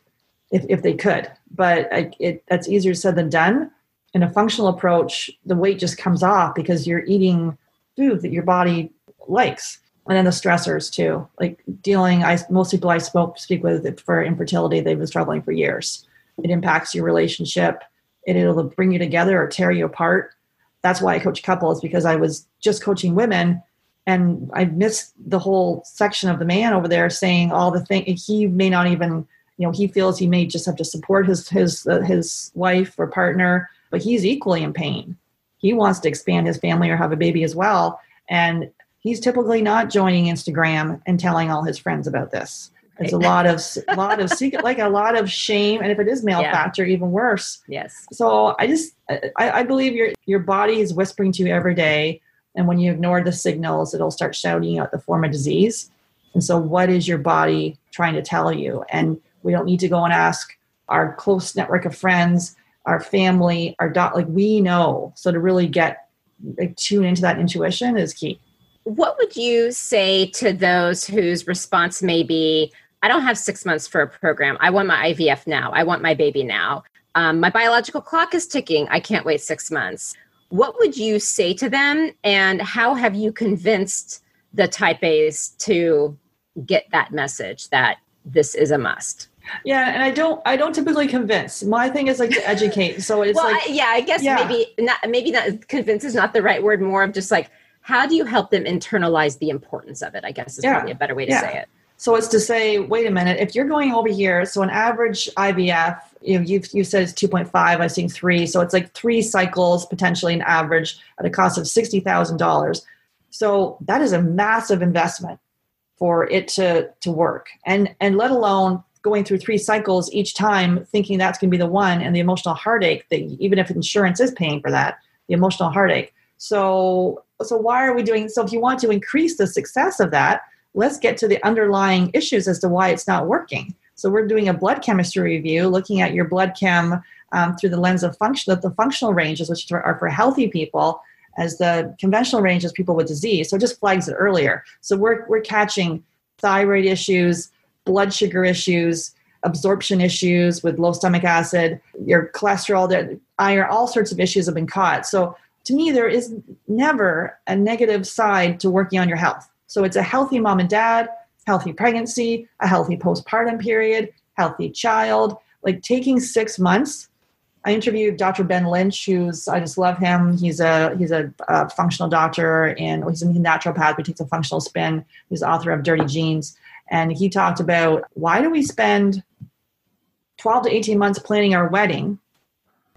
if, if they could. But I, it, that's easier said than done. In a functional approach, the weight just comes off because you're eating food that your body likes. And then the stressors too, like dealing. I most people I spoke speak with for infertility, they've been struggling for years. It impacts your relationship. It, it'll bring you together or tear you apart. That's why I coach couples because I was just coaching women and I missed the whole section of the man over there saying all the things he may not even you know he feels he may just have to support his his uh, his wife or partner but he's equally in pain. He wants to expand his family or have a baby as well. And he's typically not joining instagram and telling all his friends about this. There's a lot of a lot of secret like a lot of shame. And if it is male yeah. factor even worse. Yes. So i just I, I believe your your body is whispering to you every day. And when you ignore the signals it'll start shouting out the form of disease. And so what is your body trying to tell you? And we don't need to go and ask our close network of friends, our family, our dot. Like we know. So to really get like, tune into that intuition is key. What would you say to those whose response may be, I don't have six months for a program. I want my IVF now. I want my baby now. Um, my biological clock is ticking. I can't wait six months. What would you say to them? And how have you convinced the type A's to get that message that this is a must? Yeah, and I don't I don't typically convince. My thing is like to educate. So it's well, like I, yeah, I guess yeah. maybe not maybe not convince is not the right word, more of just like how do you help them internalize the importance of it? I guess is yeah. probably a better way to yeah. say it. So it's to say, wait a minute, if you're going over here, so an average IVF, you know, you've you said it's 2.5, I've seen three. So it's like three cycles, potentially an average at a cost of $60,000. So that is a massive investment for it to to work. And and let alone going through three cycles each time thinking that's going to be the one and the emotional heartache that even if insurance is paying for that the emotional heartache. So so why are we doing so if you want to increase the success of that let's get to the underlying issues as to why it's not working. So we're doing a blood chemistry review looking at your blood chem um, through the lens of function the functional ranges which are for healthy people as the conventional range is people with disease. So it just flags it earlier. So we're, we're catching thyroid issues blood sugar issues, absorption issues with low stomach acid, your cholesterol, iron, all sorts of issues have been caught. So to me, there is never a negative side to working on your health. So it's a healthy mom and dad, healthy pregnancy, a healthy postpartum period, healthy child. Like taking six months. I interviewed Dr. Ben Lynch, who's I just love him. He's a he's a, a functional doctor and he's a naturopath. He takes a functional spin. He's author of Dirty Genes, and he talked about why do we spend 12 to 18 months planning our wedding.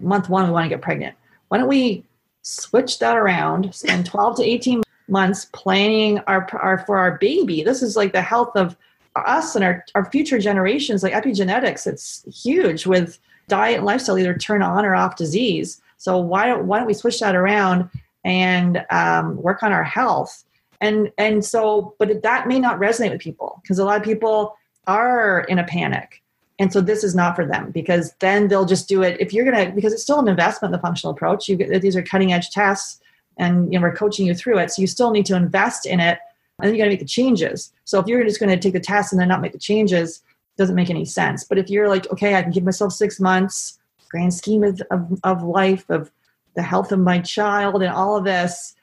Month one, we want to get pregnant. Why don't we switch that around, spend 12 to 18 months planning our, our for our baby? This is like the health of us and our, our future generations, like epigenetics, it's huge with diet and lifestyle either turn on or off disease. So why don't why don't we switch that around and um, work on our health? And and so, but that may not resonate with people because a lot of people are in a panic. And so this is not for them because then they'll just do it. If you're to because it's still an investment in the functional approach you get these are cutting edge tests and you know we're coaching you through it so you still need to invest in it and then you got to make the changes. So if you're just going to take the test and then not make the changes doesn't make any sense. But if you're like okay i can give myself six months grand scheme of, of, of life of the health of my child and all of this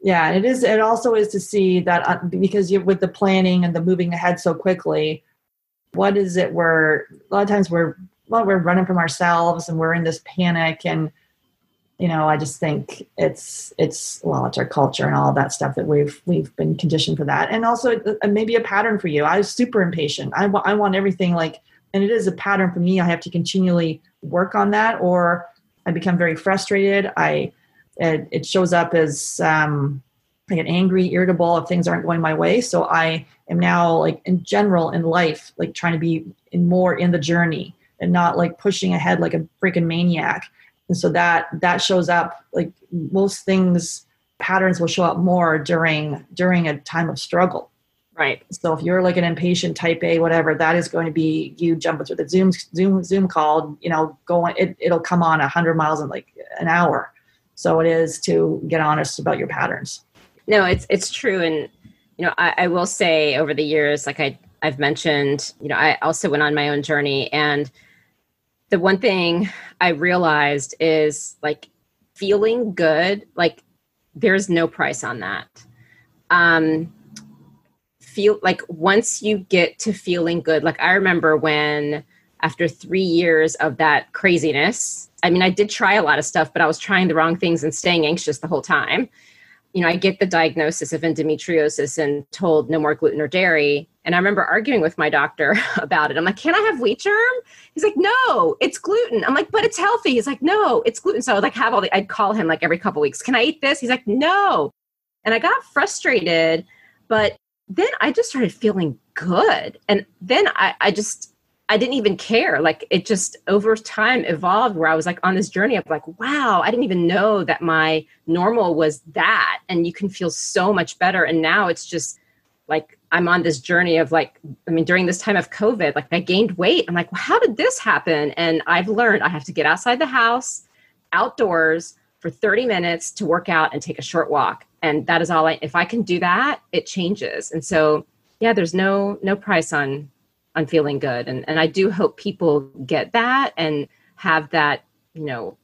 yeah it is it also is to see that uh, because you with the planning and the moving ahead so quickly what is it we're a lot of times we're well, we're running from ourselves and we're in this panic and you know i just think it's it's well it's our culture and all that stuff that we've we've been conditioned for that. And also maybe a pattern for you. I was super impatient. I, I want everything like and it is a pattern for me. I have to continually work on that or i become very frustrated. I it, it shows up as um, I get angry, irritable if things aren't going my way. So I am now like in general in life, like trying to be in more in the journey and not like pushing ahead like a freaking maniac. And so that that shows up like most things patterns will show up more during during a time of struggle. Right. So if you're like an impatient type A, whatever, that is going to be you jumping through the Zoom Zoom Zoom call, you know, going it, it'll come on a hundred miles in like an hour. So it is to get honest about your patterns. No it's it's true. And you know I, I will say over the years like i i've mentioned you know i also went on my own journey. And the one thing i realized is like feeling good like there's no price on that. Um feel like once you get to feeling good like i remember when after three years of that craziness i mean i did try a lot of stuff but i was trying the wrong things and staying anxious the whole time you know, I get the diagnosis of endometriosis and told no more gluten or dairy. And I remember arguing with my doctor about it. I'm like, can I have wheat germ? He's like, no, it's gluten. I'm like, but it's healthy. He's like, no, it's gluten. So I like have all the, I'd call him like every couple weeks. Can I eat this? He's like, no. And I got frustrated, but then I just started feeling good. And then I, I just, I didn't even care. Like it just over time evolved where I was like on this journey of like, wow, I didn't even know that my normal was that. And you can feel so much better. And now it's just like I'm on this journey of like, I mean, during this time of COVID, like I gained weight. I'm like, well, how did this happen? And I've learned I have to get outside the house, outdoors for 30 minutes to work out and take a short walk. And that is all I, if I can do that, it changes. And so, yeah, there's no, no price on on feeling good. And, and I do hope people get that and have that, you know,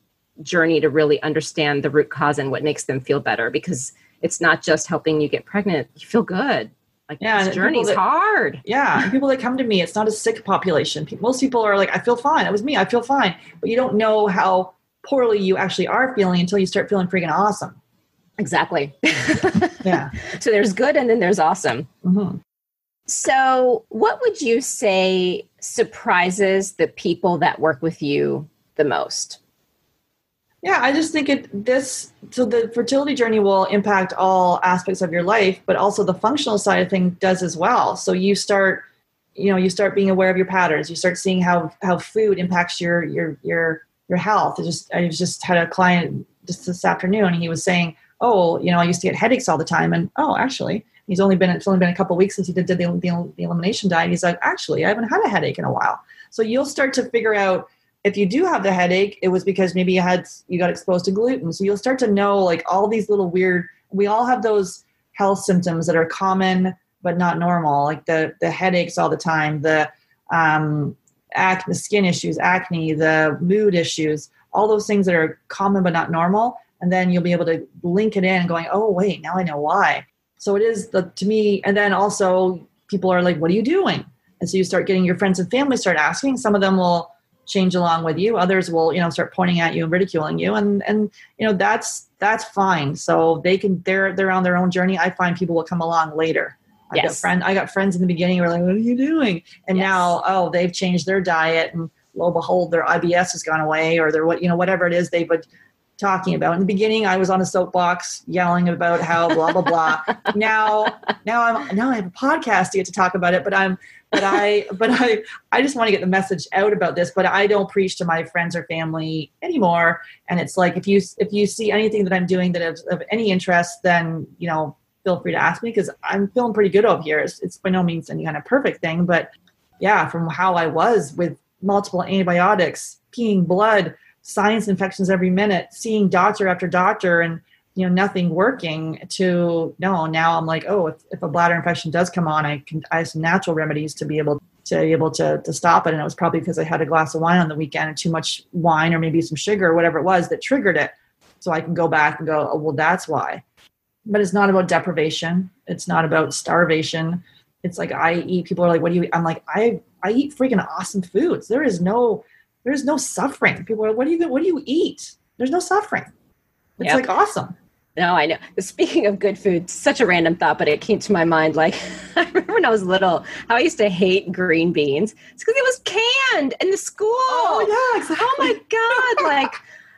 journey to really understand the root cause and what makes them feel better because it's not just helping you get pregnant. You feel good. Like yeah, this journey is hard. Yeah. People that come to me, it's not a sick population. Most people are like, I feel fine. It was me. I feel fine. But you don't know how poorly you actually are feeling until you start feeling freaking awesome. Exactly. yeah. So there's good and then there's awesome. Mm-hmm. So, what would you say surprises the people that work with you the most? Yeah, I just think it this so the fertility journey will impact all aspects of your life, but also the functional side of things does as well. So you start, you know, you start being aware of your patterns. You start seeing how how food impacts your your your your health. Just I just had a client just this afternoon. He was saying, "Oh, you know, I used to get headaches all the time," and oh, actually, he's only been it's only been a couple weeks since he did the, the, the elimination diet he's like actually i haven't had a headache in a while so you'll start to figure out if you do have the headache it was because maybe you had you got exposed to gluten so you'll start to know like all these little weird we all have those health symptoms that are common but not normal like the the headaches all the time the um acne, skin issues, acne, the mood issues, all those things that are common but not normal. And then you'll be able to link it in going, oh, wait, now I know why. So it is the, to me, and then also people are like, what are you doing? And so you start getting your friends and family start asking. Some of them will change along with you. Others will, you know, start pointing at you and ridiculing you. And, and, you know, that's, that's fine. So they can, they're, they're on their own journey. I find people will come along later. I Yes. got friend, I got friends in the beginning who were like, what are you doing? And Yes. now, oh, they've changed their diet and lo and behold, their IBS has gone away or their what, you know, whatever it is they've been talking about. In the beginning, I was on a soapbox yelling about how blah, blah, blah. now, now I'm, now I have a podcast to get to talk about it, but I'm, but I, but I, I just want to get the message out about this, but I don't preach to my friends or family anymore. And it's like, if you, if you see anything that I'm doing that is of any interest, then, you know, feel free to ask me because I'm feeling pretty good over here. It's, it's by no means any kind of perfect thing, but yeah, from how I was with multiple antibiotics, peeing blood, sinus infections every minute, seeing doctor after doctor, and you know nothing working. To no, now I'm like, oh, if, if a bladder infection does come on, I can I have some natural remedies to be able to be able to to stop it. And it was probably because I had a glass of wine on the weekend and too much wine or maybe some sugar or whatever it was that triggered it. So I can go back and go, oh well, that's why. But it's not about deprivation. It's not about starvation. It's like I eat. People are like, "What do you?" eat? I'm like, I I eat freaking awesome foods. There is no there is no suffering. People are like, "What do you what do you eat?" There's no suffering. It's Yep. like awesome. No, I know. Speaking of good food, such a random thought, but it came to my mind. Like, I remember when I was little, how I used to hate green beans. It's because it was canned in the school. Oh yeah, exactly. Oh my God. Like,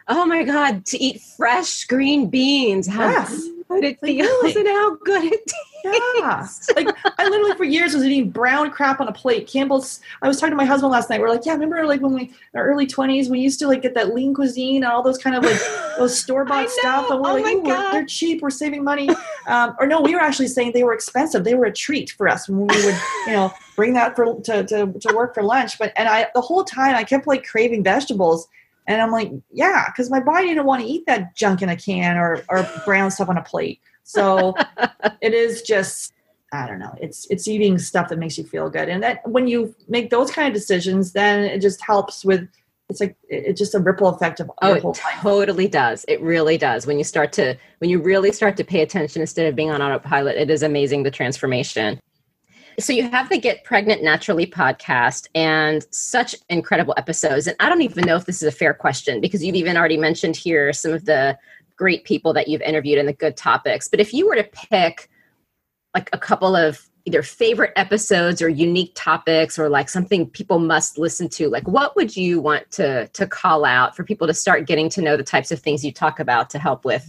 oh my God, to eat fresh green beans. How Yes. Good it Like, feels really? and how good it tastes. Yeah. like I literally for years was eating brown crap on a plate. Campbell's. I was talking to my husband last night. We're like, yeah, remember like when we in our early twenties, we used to like get that lean cuisine and all those kind of like those store bought stuff, and we're Oh like, my "Ooh, we're, they're cheap. We're saving money. Um, or no, we were actually saying they were expensive. They were a treat for us when we would, you know, bring that for to to, to work for lunch. But and I the whole time I kept like craving vegetables. And I'm like, yeah, because my body didn't want to eat that junk in a can or, or brown stuff on a plate. So it is just I don't know. It's it's eating stuff that makes you feel good, and that when you make those kind of decisions, then it just helps with. It's like it's just a ripple effect of Oh, it totally does. It really does. When you start to, when you really start to pay attention instead of being on autopilot, it is amazing the transformation. So you have the Get Pregnant Naturally podcast and such incredible episodes. And I don't even know if this is a fair question because you've even already mentioned here some of the great people that you've interviewed and the good topics. But if you were to pick like a couple of either favorite episodes or unique topics or like something people must listen to like what would you want to to call out for people to start getting to know the types of things you talk about to help with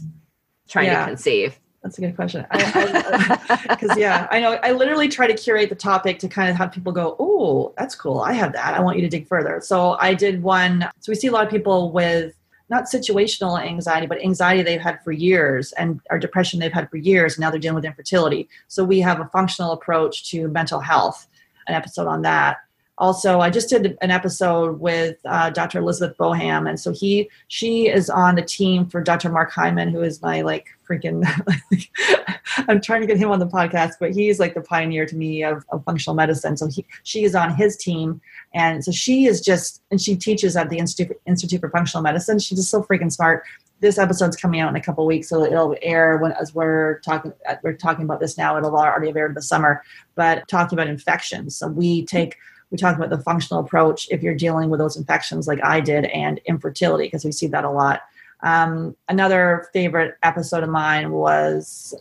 trying Yeah. to conceive That's a good question. Because uh, yeah, I know. I literally try to curate the topic to kind of have people go, "Oh, that's cool. I have that. I want you to dig further." So I did one. So we see a lot of people with not situational anxiety, but anxiety they've had for years, and or depression they've had for years, and now they're dealing with infertility. So we have a functional approach to mental health. An episode on that. Also, I just did an episode with uh, Dr. Elizabeth Boham, and so he she is on the team for Dr. Mark Hyman, who is my like freaking. I'm trying to get him on the podcast, but he's like the pioneer to me of, of functional medicine. So he she is on his team, and so she is just and she teaches at the Institute Institute for Functional Medicine. She's just so freaking smart. This episode's coming out in a couple weeks, so it'll air when as we're talking we're talking about this now. It'll already have aired in the summer, but talking about infections. So we take we talk about the functional approach if you're dealing with those infections like I did and infertility because we see that a lot. Um, another favorite episode of mine was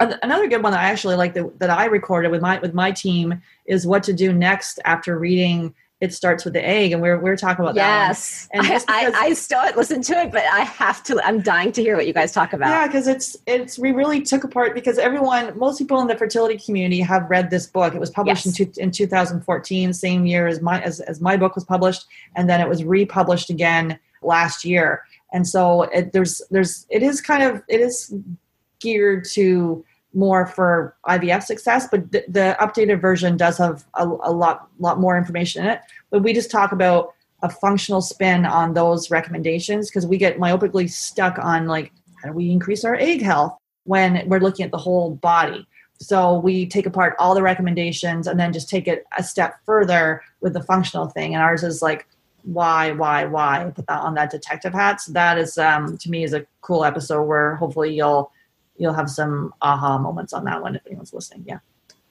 another good one that I actually like that, that I recorded with my with my team is what to do next after reading it starts with the egg and we're we're talking about that yes And I, I, I still haven't to it but i have to i'm dying to hear what you guys talk about Yeah, because it's it's we really took apart because everyone, most people in the fertility community have read this book. It was published Yes. in two, in 2014, same year as my as, as my book was published, and then it was republished again last year. And so it, there's there's it is kind of it is geared to more for IVF success, but the, the updated version does have a, a lot lot more information in it. But we just talk about a functional spin on those recommendations because we get myopically stuck on like how do we increase our egg health when we're looking at the whole body So we take apart all the recommendations and then just take it a step further with the functional thing. And ours is like, why, why, why? Put that on that detective hat. So that is, um, to me, is a cool episode where hopefully you'll you'll have some aha moments on that one if anyone's listening. Yeah.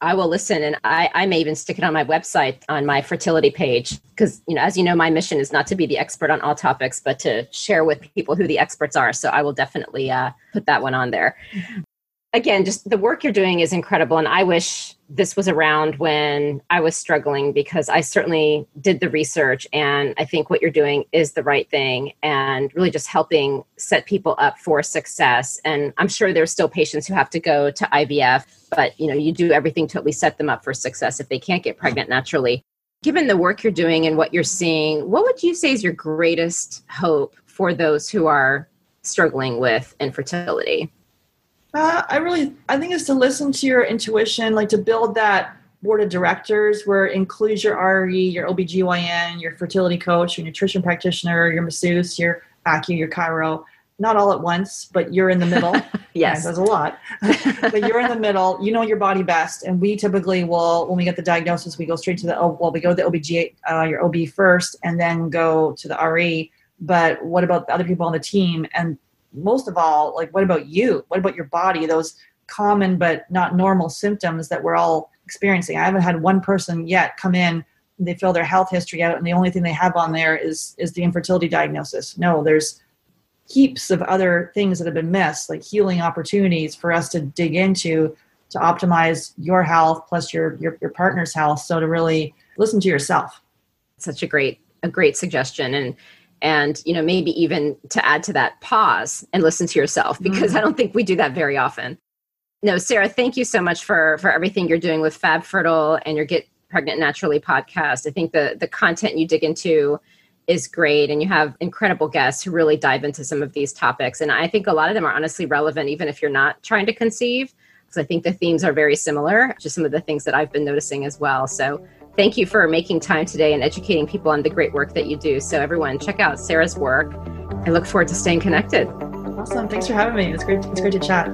I will listen, and I, I may even stick it on my website on my fertility page because you know, as you know, my mission is not to be the expert on all topics, but to share with people who the experts are. So I will definitely uh, put that one on there. Again, just the work you're doing is incredible. And I wish this was around when I was struggling because I certainly did the research. And I think what you're doing is the right thing and really just helping set people up for success. And I'm sure there's still patients who have to go to IVF, but you know, you do everything to at least set them up for success if they can't get pregnant naturally. Given the work you're doing and what you're seeing, what would you say is your greatest hope for those who are struggling with infertility? Uh, I really, I think it's to listen to your intuition, like to build that board of directors where it includes your RE, your OBGYN, your fertility coach, your nutrition practitioner, your masseuse, your acu, your chiro. Not all at once, but you're in the middle. yes. There's a lot. but you're in the middle. You know your body best. And we typically will, when we get the diagnosis, we go straight to the, oh, well, we go to the OBG, uh, your OB first, and then go to the RE. But what about the other people on the team? And most of all, like, what about you? What about your body? Those common but not normal symptoms that we're all experiencing. I haven't had one person yet come in. They fill their health history out, and the only thing they have on there is is the infertility diagnosis. No, there's heaps of other things that have been missed, like healing opportunities for us to dig into to optimize your health plus your your, your partner's health. So to really listen to yourself. Such a great a great suggestion, and and you know maybe even to add to that pause and listen to yourself because mm-hmm. i don't think we do that very often. No sarah thank you so much for for everything you're doing with fab fertile and your get pregnant naturally podcast. I think the the content you dig into is great and you have incredible guests who really dive into some of these topics. And i think a lot of them are honestly relevant even if you're not trying to conceive because i think the themes are very similar to some of the things that i've been noticing as well. So Thank you for making time today and educating people on the great work that you do. So, everyone, check out Sarah's work. I look forward to staying connected. Awesome. Thanks for having me. It's great, it's great to chat.